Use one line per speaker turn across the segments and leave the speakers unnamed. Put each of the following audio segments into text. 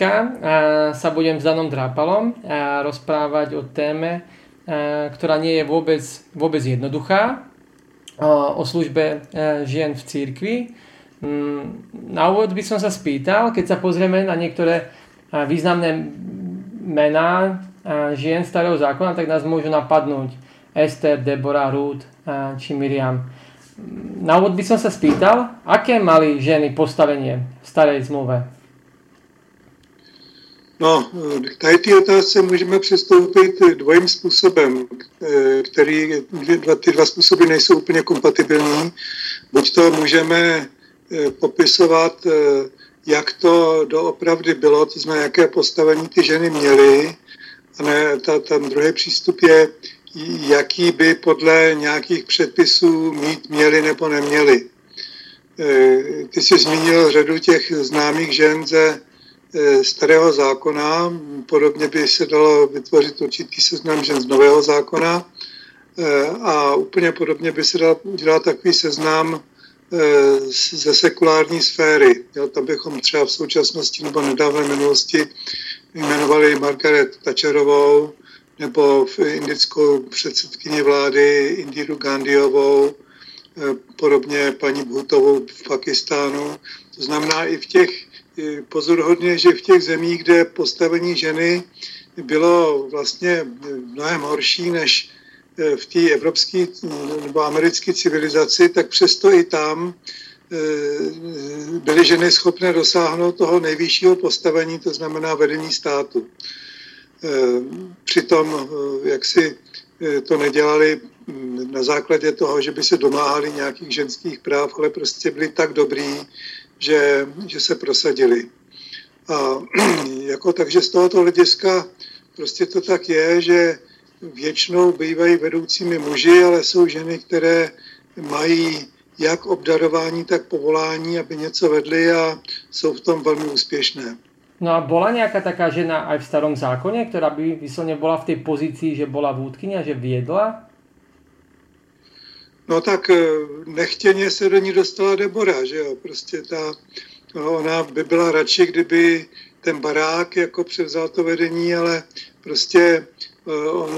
Mm, dneska sa budem s Danom Drápalom rozprávať o téme, ktorá nie je vôbec, vôbec jednoduchá, o službe žien v církvi. Mm, na úvod by som sa spýtal, keď sa pozrieme na niektoré významné mená žien starého zákona, tak nás môžu napadnúť Ester, Deborah, Ruth či Miriam. Na úvod by som sa spýtal, aké mali ženy postavenie v starej zmluve?
No, k tady té otázce můžeme přistoupit dvojím způsobem, který dva, ty dva způsoby nejsou úplně kompatibilní. Buď to můžeme eh, popisovat, eh, jak to doopravdy bylo, to znamená, jaké postavení ty ženy měly, a ne, ta, ten druhý přístup je, jaký by podle nějakých předpisů mít měli nebo neměli. Eh, ty jsi zmínil řadu těch známých žen ze Eh, starého zákona, podobně by se dalo vytvořit určitý seznam žen z nového zákona eh, a úplně podobně by se dal udělat takový seznam eh, ze sekulární sféry. Jo, tam bychom třeba v současnosti nebo nedávné minulosti jmenovali Margaret Thatcherovou nebo v indickou předsedkyni vlády Indiru Gandhiovou, podobně paní Bhutovou v Pakistánu. To znamená i v těch pozoruhodně, že v těch zemích, kde postavení ženy bylo vlastně mnohem horší než eh, v té evropské nebo americké civilizaci, tak přesto i tam eh, byly ženy schopné dosáhnout toho nejvyššího postavení, to znamená vedení státu. Eh, přitom, jak si to nedělali hm, na základě toho, že by se domáhali nějakých ženských práv, ale prostě byli tak dobrý, že, že se prosadili. A jako takže z tohoto hlediska prostě to tak je, že většinou bývají vedoucími muži, ale jsou ženy, které mají jak obdarování, tak povolání, aby něco vedli a jsou v tom velmi úspěšné.
No a bola nejaká taká žena aj v starom zákone, ktorá by vyslovne bola v tej pozícii, že bola vúdkynia, že viedla?
No tak eh, nechtěně se do ní dostala Debora, že jo, prostě ta, no, ona by byla radši, kdyby ten barák jako převzal to vedení, ale prostě eh, on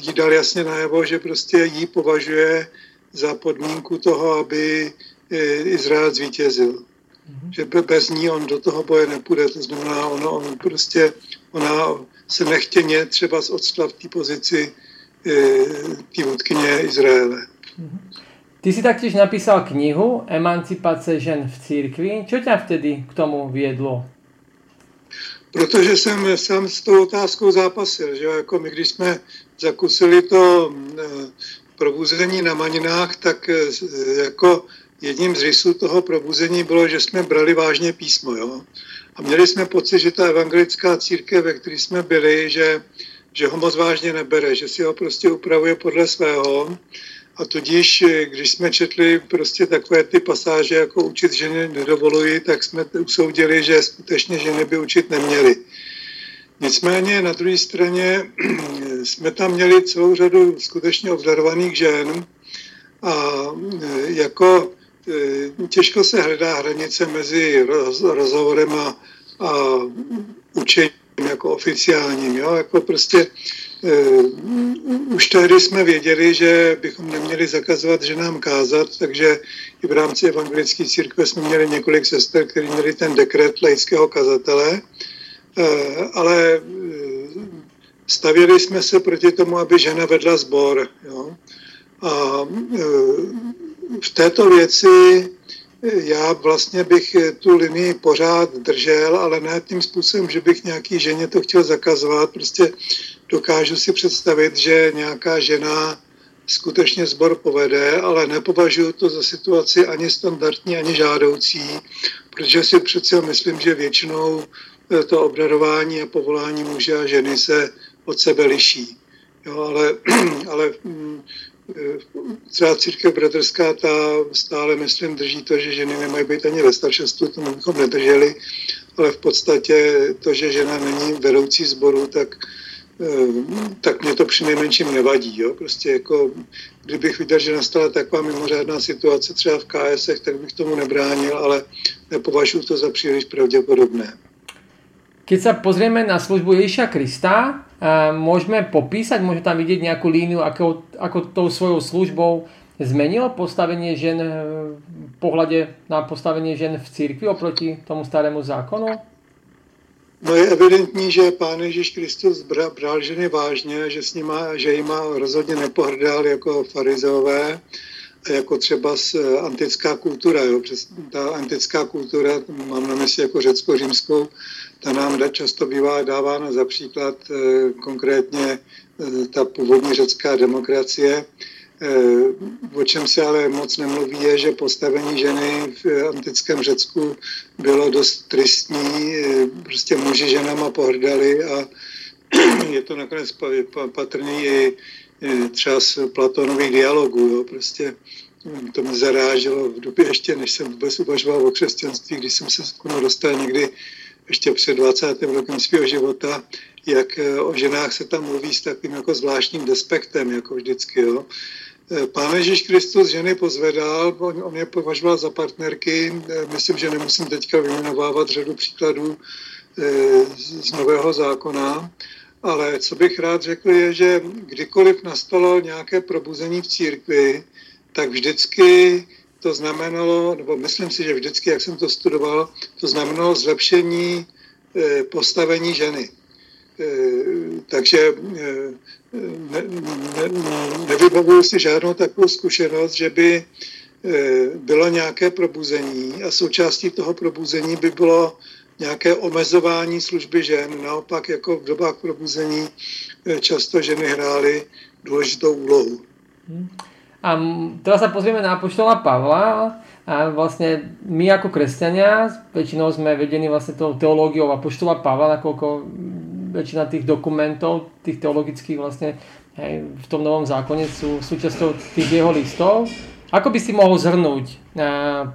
jí dal jasně najevo, že prostě jí považuje za podmínku toho, aby eh, Izrael zvítězil. Mm-hmm. Že bez ní on do toho boje nepůjde, to znamená, on, on prostě, ona se nechtěně třeba odstla v té pozici té vůdkyně Izraele.
Ty si taktiež napísal knihu Emancipace žen v církvi. Čo ťa vtedy k tomu viedlo?
Protože jsem sám s tou otázkou zápasil, že jako my, když jsme zakusili to eh, probuzení na maninách, tak eh, jako jedním z rysů toho probuzení bylo, že jsme brali vážně písmo. Jo? A měli jsme pocit, že ta evangelická církev, ve které jsme byli, že, že ho moc vážně nebere, že si ho prostě upravuje podle svého a tudíž, eh, když jsme četli prostě takové ty pasáže, jako učit ženy nedovolují, tak jsme usoudili, že skutečně ženy by učit neměly. Nicméně na druhé straně jsme tam měli celou řadu skutečně obdarovaných žen a eh, jako eh, těžko se hledá hranice mezi rozhovorem a, a učením jako oficiálním. Jo? Jako prostě Eh, už tehdy jsme věděli, že bychom neměli zakazovat ženám kázat, takže i v rámci evangelické církve jsme měli několik sester, kteří měli ten dekret laického kazatele, eh, ale eh, stavěli jsme se proti tomu, aby žena vedla sbor. Jo? A v této věci já vlastně bych tu linii pořád držel, ale ne tím způsobem, že bych nějaký ženě to chtěl zakazovat. Prostě dokážu si představit, že nějaká žena skutečně sbor povede, ale nepovažuji to za situaci ani standardní, ani žádoucí, protože si přece myslím, že většinou eh, to obdarování a povolání muže a ženy se od sebe liší. Jo, ale, ale mm, eh, třeba církev bratrská ta stále, myslím, drží to, že ženy nemají být ani ve staršestvu, to bychom nedrželi, ale v podstatě to, že žena není vedoucí sboru, tak Eh, tak mě to přinejmenším nevadí. Jo? Prostě jako, kdybych viděl, že nastala taková mimořádná situace třeba v KSech, tak bych tomu nebránil, ale nepovažuji to za příliš pravděpodobné.
keď sa pozrieme na službu Ježiša Krista, môžeme popísať, môžeme tam vidieť nejakú líniu, ako, ako tou svojou službou zmenilo postavenie žen v pohľade na postavenie žen v církvi oproti tomu starému zákonu?
No je evidentní, že Pán Ježíš Kristus bral ženy vážně, že, s nima, že jima rozhodně nepohrdal jako farizeové, jako třeba s eh, antická kultura. Jo. Ta antická kultura, mám na mysli jako řecko-římskou, ta nám často bývá dávána za příklad eh, konkrétně eh, ta původní řecká demokracie. O čem se ale moc nemluví, je, že postavení ženy v antickém Řecku bylo dost tristní. Prostě muži ženama pohrdali a je to nakonec patrný i třeba z Platonových dialogů. Jo. Prostě to mě zaráželo v době ještě, než jsem vůbec uvažoval o křesťanství, když jsem se dostal někdy ještě před 20. rokem svého života, jak eh, o ženách se tam mluví s takovým jako zvláštním despektem, jako vždycky. Jo. Eh, Pán Ježíš Kristus ženy pozvedal, on, on je považoval za partnerky, eh, myslím, že nemusím teďka vyjmenovávat řadu příkladů z Nového zákona, ale co bych rád řekl je, že kdykoliv nastalo nějaké probuzení v církvi, tak vždycky to znamenalo, nebo myslím si, že vždycky, jak jsem to studoval, to znamenalo zlepšení eh, postavení ženy. Eh, takže eh, ne, ne, nevybavuju si žádnou takovou zkušenost, že by bylo nějaké probuzení a součástí toho probuzení by bylo nějaké omezování služby žen. Naopak, jako v dobách probuzení často ženy hrály důležitou úlohu. Hmm.
A teraz sa pozrieme na apoštola Pavla a vlastne my ako kresťania väčšinou sme vedení vlastne tou teológiou apoštola Pavla, nakoľko väčšina tých dokumentov, tých teologických vlastne hej, v tom novom zákone sú súčasťou tých jeho listov. Ako by si mohol zhrnúť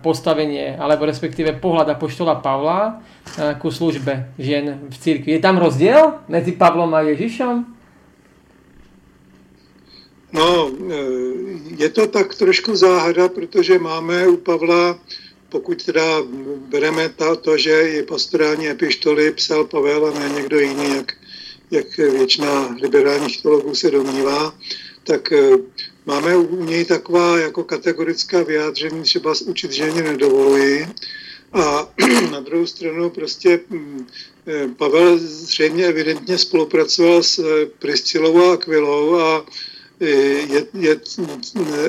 postavenie, alebo respektíve pohľad apoštola Pavla ku službe žien v církvi? Je tam rozdiel medzi Pavlom a Ježišom?
No, e, je to tak trošku záhada, protože máme u Pavla, pokud teda bereme to, že i pastorální epištoly psal Pavel a ne někdo jiný, jak, jak většina liberálních teologů se domnívá, tak e, máme u něj taková jako kategorická vyjádření, třeba učit ženě nedovoluji. A na druhou stranu prostě e, Pavel zřejmě evidentně spolupracoval s Priscilou a Aquilou a je, je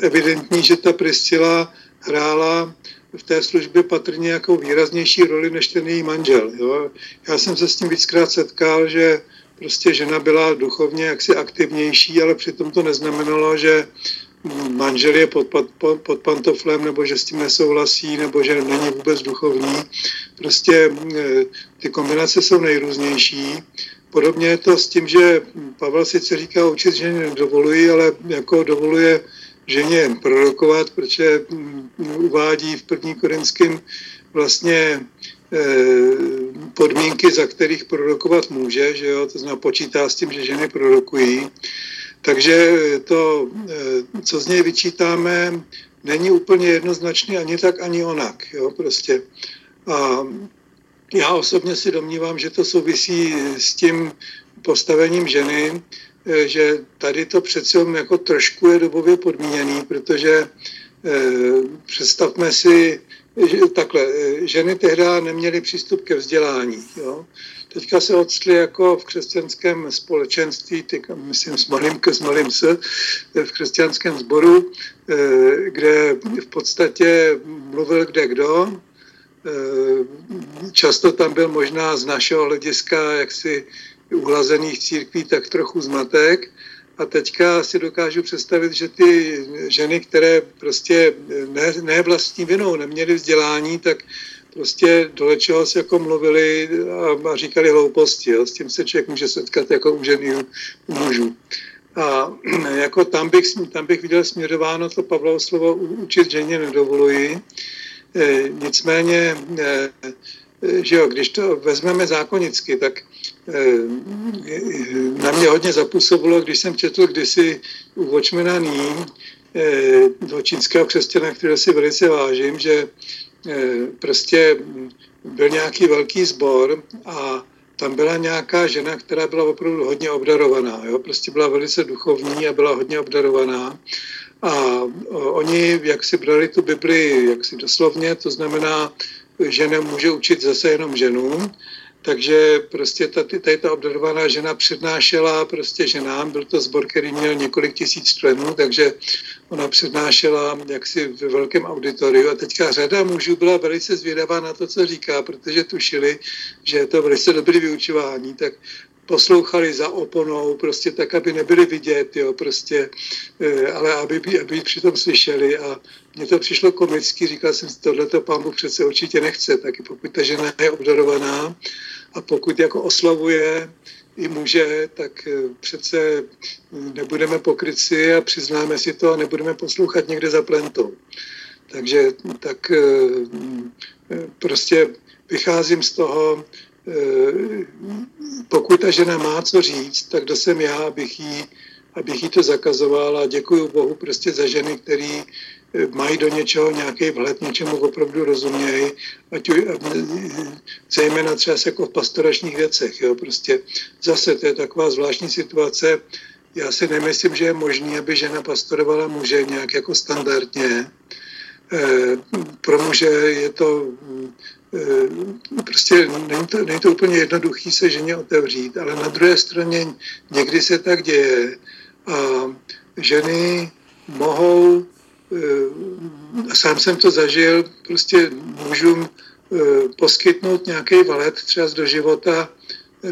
evidentní, že ta Priscila hrála v té službě patrně jako výraznější roli než ten její manžel. Jo. Já jsem se s tím víckrát setkal, že prostě žena byla duchovně jaksi aktivnější, ale přitom to neznamenalo, že manžel je pod, pod, pod pantoflem, nebo že s tím nesouhlasí, nebo že není vůbec duchovní. Prostě e, ty kombinace jsou nejrůznější. Podobně je to s tím, že Pavel sice říká učit ženě nedovolují, ale jako dovoluje ženě prorokovat, protože mm, uvádí v první korinském vlastně eh, podmínky, za kterých prorokovat může, že jo? to znamená počítá s tím, že ženy prorokují. Takže to, eh, co z něj vyčítáme, není úplně jednoznačný ani tak, ani onak. Jo? Prostě. A já osobně si domnívám, že to souvisí s tím postavením ženy, eh, že tady to přece jako trošku je dobově podmíněný, protože eh, představme si, že takhle, eh, ženy tehdy neměly přístup ke vzdělání. Jo? Teďka se odstly jako v křesťanském společenství, teď myslím s malým s malým s, v křesťanském sboru, kde v podstatě mluvil kde kdo, často tam byl možná z našeho hlediska jaksi uhlazených církví tak trochu zmatek. A teďka si dokážu představit, že ty ženy, které prostě ne, ne vlastní vinou neměly vzdělání, tak prostě do čeho se jako mluvili a, a říkali hlouposti. Jo. S tím se člověk může setkat jako u ženy u mužů. A jako tam bych, tam bych viděl směrováno to Pavlovo slovo učit ženě nedovoluji. E, nicméně, e, že jo, když to vezmeme zákonicky, tak na mě hodně zapůsobilo, když jsem četl kdysi u Watchmana Ní, do čínského křesťana, kterého si velice vážím, že prostě byl nějaký velký sbor a tam byla nějaká žena, která byla opravdu hodně obdarovaná. Jo? Prostě byla velice duchovní a byla hodně obdarovaná. A oni, jak si brali tu Bibli, jak si doslovně, to znamená, že nemůže učit zase jenom ženu, takže prostě ta, tady ta obdarovaná žena přednášela prostě ženám, byl to sbor, který měl několik tisíc členů, takže ona přednášela jaksi ve velkém auditoriu. A teďka řada mužů byla velice zvědavá na to, co říká, protože tušili, že je to velice dobrý vyučování, tak poslouchali za oponou, prostě tak, aby nebyli vidět, jo, prostě, eh, ale aby, aby přitom slyšeli a mně to přišlo komicky, říkal jsem si, tohleto pán Bůh přece určitě nechce, taky pokud ta žena je obdarovaná a pokud jako oslavuje i muže, tak eh, přece nebudeme pokryci a přiznáme si to a nebudeme poslouchat někde za plentou. Takže tak eh, prostě vycházím z toho, pokud ta žena má co říct, tak kdo jsem já, abych jí, abych jí to zakazoval a děkuji Bohu prostě za ženy, které eh, mají do něčeho nějaký vhled, něčemu opravdu rozumějí, ať zejména třeba jako v pastoračních věcech. Jo. Prostě zase to je taková zvláštní situace. Já si nemyslím, že je možné, aby žena pastorovala muže nějak jako standardně. Eh, pro muže je to Eh, prostě není to, není to úplně jednoduchý se ženě otevřít, ale na druhé straně někdy se tak děje a ženy mohou, eh, sám jsem to zažil, prostě mužům eh, poskytnout nějaký valet třeba do života,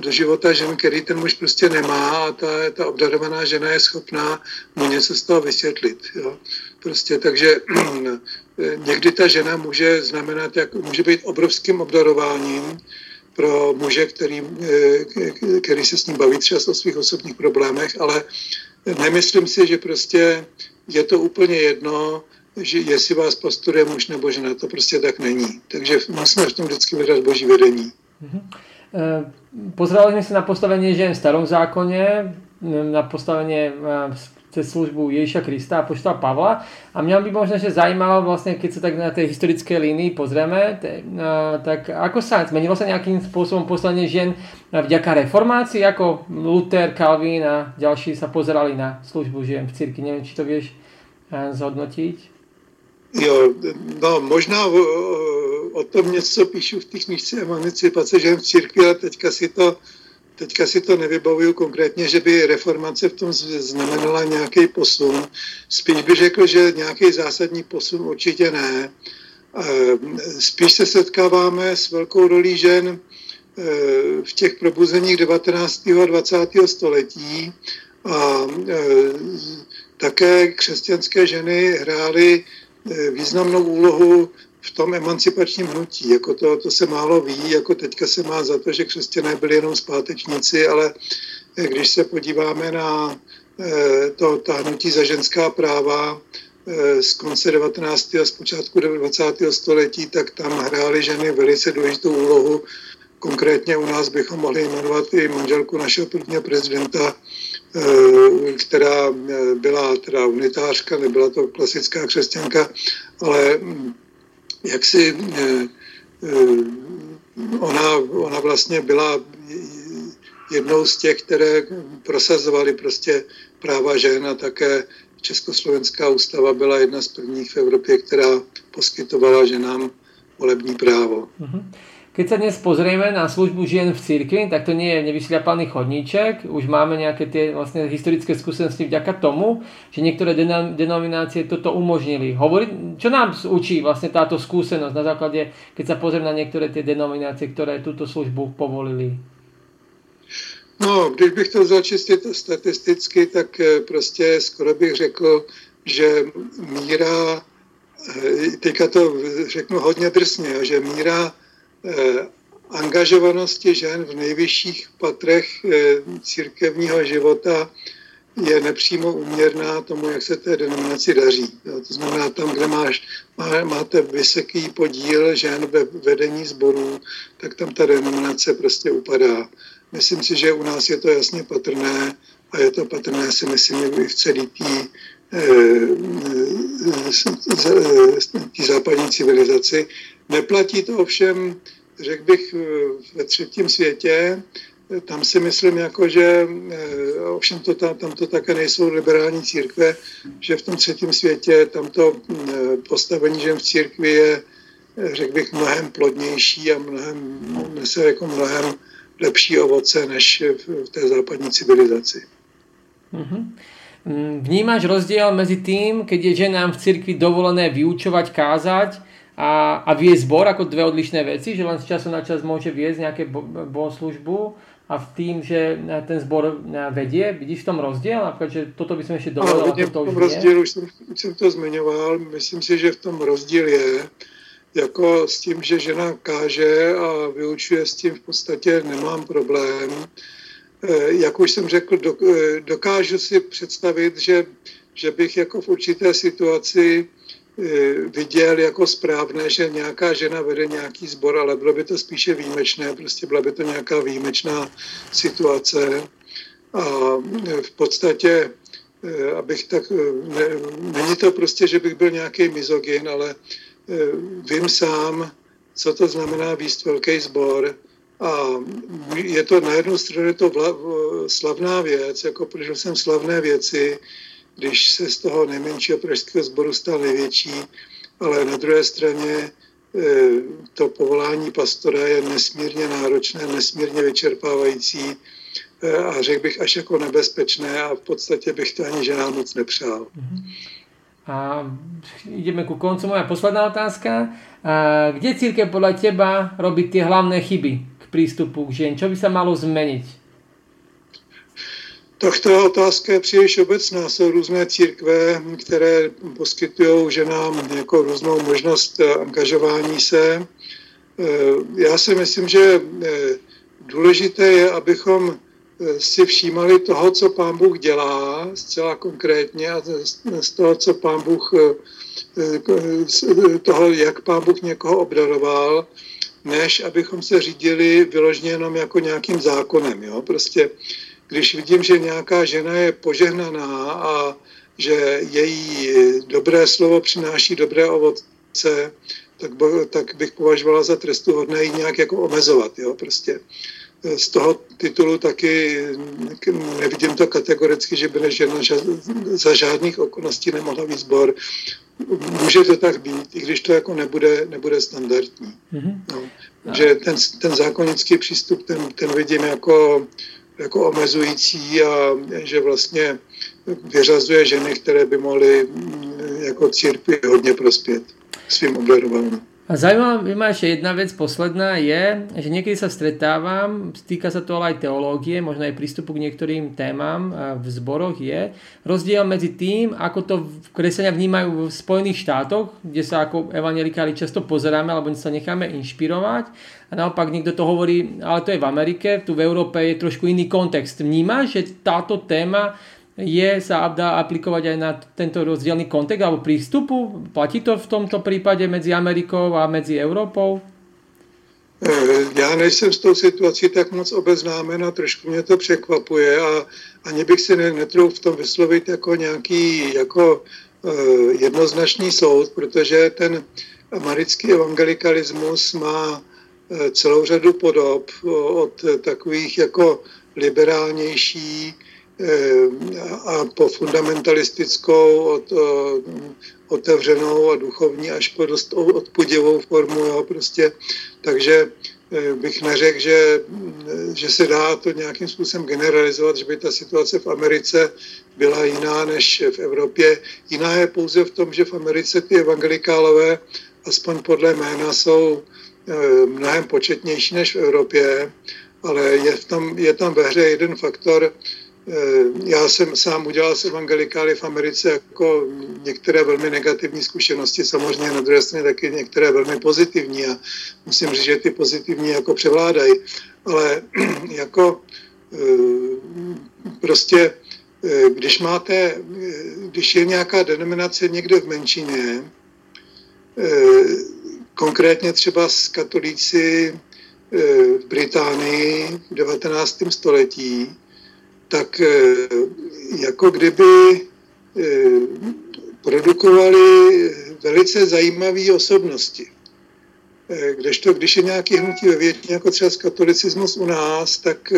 do života žen, který ten muž prostě nemá a ta, ta obdarovaná žena je schopná mu něco z toho vysvětlit. Jo. Prostě takže někdy ta žena může znamenat, jak, může být obrovským obdarováním pro muže, který, eh, který se s ním baví třeba o svých osobních problémech, ale nemyslím si, že prostě je to úplně jedno, že jestli vás pastoruje muž nebo žena, to prostě tak není. Takže musíme v tom vždycky vydat boží vedení. Mm-hmm.
Pozerali sme sa na postavenie žien v starom zákone, na postavenie cez službu Ježiša Krista a poštola Pavla. A mňa by možno, že zajímalo vlastne, keď sa tak na tej historickej línii pozrieme, tak ako sa zmenilo sa nejakým spôsobom poslanie žien vďaka reformácii, ako Luther, Calvin a ďalší sa pozerali na službu žien v cirkvi. Neviem, či to vieš zhodnotiť.
Jo, no možná o, o tom něco píšu v té knižce Emancipace žen v církvi, ale teďka si to Teďka si to nevybavuju konkrétně, že by reformace v tom znamenala nějaký posun. Spíš bych řekl, že nějaký zásadní posun určitě ne. Spíš se setkáváme s velkou rolí žen e, v těch probuzeních 19. a 20. století a e, také křesťanské ženy hrály významnou úlohu v tom emancipačním hnutí. Jako to, to se málo ví, jako teďka se má za to, že křesťané byli jenom zpátečníci, ale eh, když se podíváme na eh, to, ta hnutí za ženská práva z konce 19. a z počátku 20. století, tak tam hrály ženy velice důležitou úlohu. Konkrétně u nás bychom mohli jmenovat i manželku našeho prvního prezidenta, která byla teda unitářka, nebyla to klasická křesťanka, ale hm, jak si eh, eh, ona, ona vlastně byla jednou z těch, které prosazovaly prostě práva žen a také Československá ústava byla jedna z prvních v Evropě, která poskytovala ženám volební právo. Mm-hmm.
Keď sa dnes pozrieme na službu žien v cirkvi, tak to nie je nevysľapaný chodníček. Už máme nejaké tie vlastne historické skúsenosti vďaka tomu, že niektoré denominácie toto umožnili. Hovorí, čo nám učí vlastne táto skúsenosť na základe, keď sa pozrieme na niektoré tie denominácie, ktoré túto službu povolili?
No, když bych to vzal čistě statisticky, tak eh, prostě skoro bych řekl, že míra, eh, teďka to řeknu hodně drsně, že míra angažovanosti žen v nejvyšších patrech eh, církevního života je nepřímo uměrná tomu, jak se té denominaci daří. To znamená, tam, kde máš, má, máte vysoký podíl žen ve vedení sborů, tak tam ta denominace prostě upadá. Myslím si, že u nás je to jasně patrné a je to patrné si myslím i v celé té eh, západní civilizaci. Neplatí to ovšem řekl bych, ve třetím světě, tam si myslím, jako, že ovšem to tam, tam to také nejsou liberální církve, že v tom třetím světě tam to postavení žen v církvi je, řekl bych, mnohem plodnější a mnohem, nese jako mnohem lepší ovoce než v té západní civilizaci.
Mm-hmm. Vnímáš rozdiel medzi tým, keď je ženám v cirkvi dovolené vyučovať, kázať a, a viesť zbor ako dve odlišné veci, že len z času na čas môže viesť nejaké bohoslužbu a v tým, že ten zbor vedie, vidíš v tom rozdiel? Napríklad, že toto by som ešte dovolil,
a to už rozdíl, už jsem, už jsem to zmiňoval, myslím si, že v tom rozdíl je, jako s tím, že žena káže a vyučuje s tím v podstatě nemám problém. Eh, jak už jsem řekl, dokážu si představit, že, že bych jako v určité situaci viděl jako správné, že nějaká žena vede nějaký sbor, ale bylo by to spíše výjimečné, prostě byla by to nějaká výjimečná situace. A v podstatě, abych tak, ne, není to prostě, že bych byl nějaký mizogin, ale vím sám, co to znamená výst velký sbor, a je to na jednu stranu to vla, slavná věc, jako prožil jsem slavné věci, když se z toho nejmenšího pražského sboru stal největší, ale na druhé straně e, to povolání pastora je nesmírně náročné, nesmírně vyčerpávající e, a řekl bych až jako nebezpečné a v podstatě bych to ani ženám moc nepřál.
A ideme ku koncu. Moja posledná otázka. A kde církev podľa teba robí tie hlavné chyby? přístupu k žen? Co by se malo změnit?
Tak ta otázka je příliš obecná. Jsou různé církve, které poskytují ženám jako různou možnost eh, angažování se. Eh, já si myslím, že eh, důležité je, abychom si všímali toho, co pán Bůh dělá, zcela konkrétně, a z toho, co pán Bůh, toho, jak pán Bůh někoho obdaroval, než abychom se řídili vyloženě jenom jako nějakým zákonem. Jo? Prostě když vidím, že nějaká žena je požehnaná a že její dobré slovo přináší dobré ovoce, tak, tak bych považovala za trestu hodné ji nějak jako omezovat. Jo? Prostě z toho titulu taky nevidím to kategoricky, že by žena za žádných okolností nemohla být sbor může to tak být, i když to jako nebude, nebude standardní. Mm-hmm. No. Že ten, ten zákonický přístup, ten, ten vidím jako, jako omezující a že vlastně vyřazuje ženy, které by mohly mm, jako církvi hodně prospět svým obdarováním.
A zaujímavá má ešte jedna vec, posledná je, že niekedy sa stretávam, týka sa to ale aj teológie, možno aj prístupu k niektorým témam v zboroch, je rozdiel medzi tým, ako to kresťania vnímajú v Spojených štátoch, kde sa ako evangelikáli často pozeráme, alebo sa necháme inšpirovať. A naopak niekto to hovorí, ale to je v Amerike, tu v Európe je trošku iný kontext. Vnímaš, že táto téma je, sa dá aplikovať aj na tento rozdielný kontext alebo prístupu? Platí to v tomto případě mezi Amerikou a mezi Evropou?
Eh, já nejsem s tou situací tak moc obeznámen a trošku mě to překvapuje a ani bych si netrou v tom vyslovit jako nějaký jako uh, jednoznačný soud, protože ten americký evangelikalismus má uh, celou řadu podob od takových jako liberálnější Eh, a po fundamentalistickou, od, eh, otevřenou a duchovní až po dost odpudivou formu. Jo, prostě. Takže eh, bych neřekl, že, že se dá to nějakým způsobem generalizovat, že by ta situace v Americe byla jiná než v Evropě. Jiná je pouze v tom, že v Americe ty evangelikálové, aspoň podle jména, jsou mnohem početnější než v Evropě, ale je, v tom, je tam ve hře jeden faktor, Eh, já jsem sám udělal s evangelikály v Americe jako některé velmi negativní zkušenosti, samozřejmě na druhé straně taky některé velmi pozitivní a musím říct, že ty pozitivní jako převládají. Ale jako eh, prostě, eh, když máte, když je nějaká denominace někde v menšině, konkrétně třeba s katolíci v Británii v 19. století, tak eh, jako kdyby eh, produkovali velice zajímavé osobnosti. Kdežto, když je nějaký hnutí ve většině, jako třeba katolicismus u nás, tak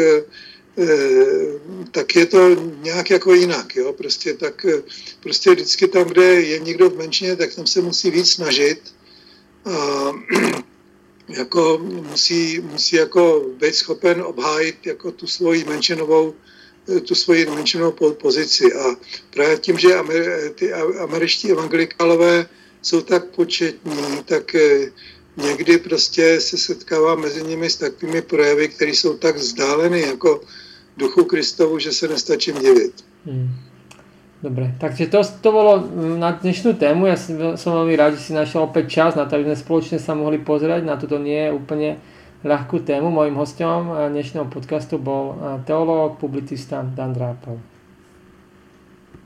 tak je to nějak jako jinak. Jo? Prostě, tak, prostě vždycky tam, kde je někdo v menšině, tak tam se musí víc snažit. A jako musí, musí jako být schopen obhájit jako tu svoji menšinovou tu svoji menšinovou pozici. A právě tím, že ty američtí evangelikálové jsou tak početní, tak eh, někdy prostě se setkává mezi nimi s takovými projevy, které jsou tak vzdáleny jako duchu Kristovu, že se nestačím divit. Hmm.
Dobre, takže to, to bolo mm, na dnešnú tému. Ja som, som veľmi rád, že si našiel opäť čas na to, aby sme spoločne sa mohli pozrieť na toto nie je úplne ľahkú tému. Mojím hostom dnešného podcastu bol teológ, publicista Dan Drápal.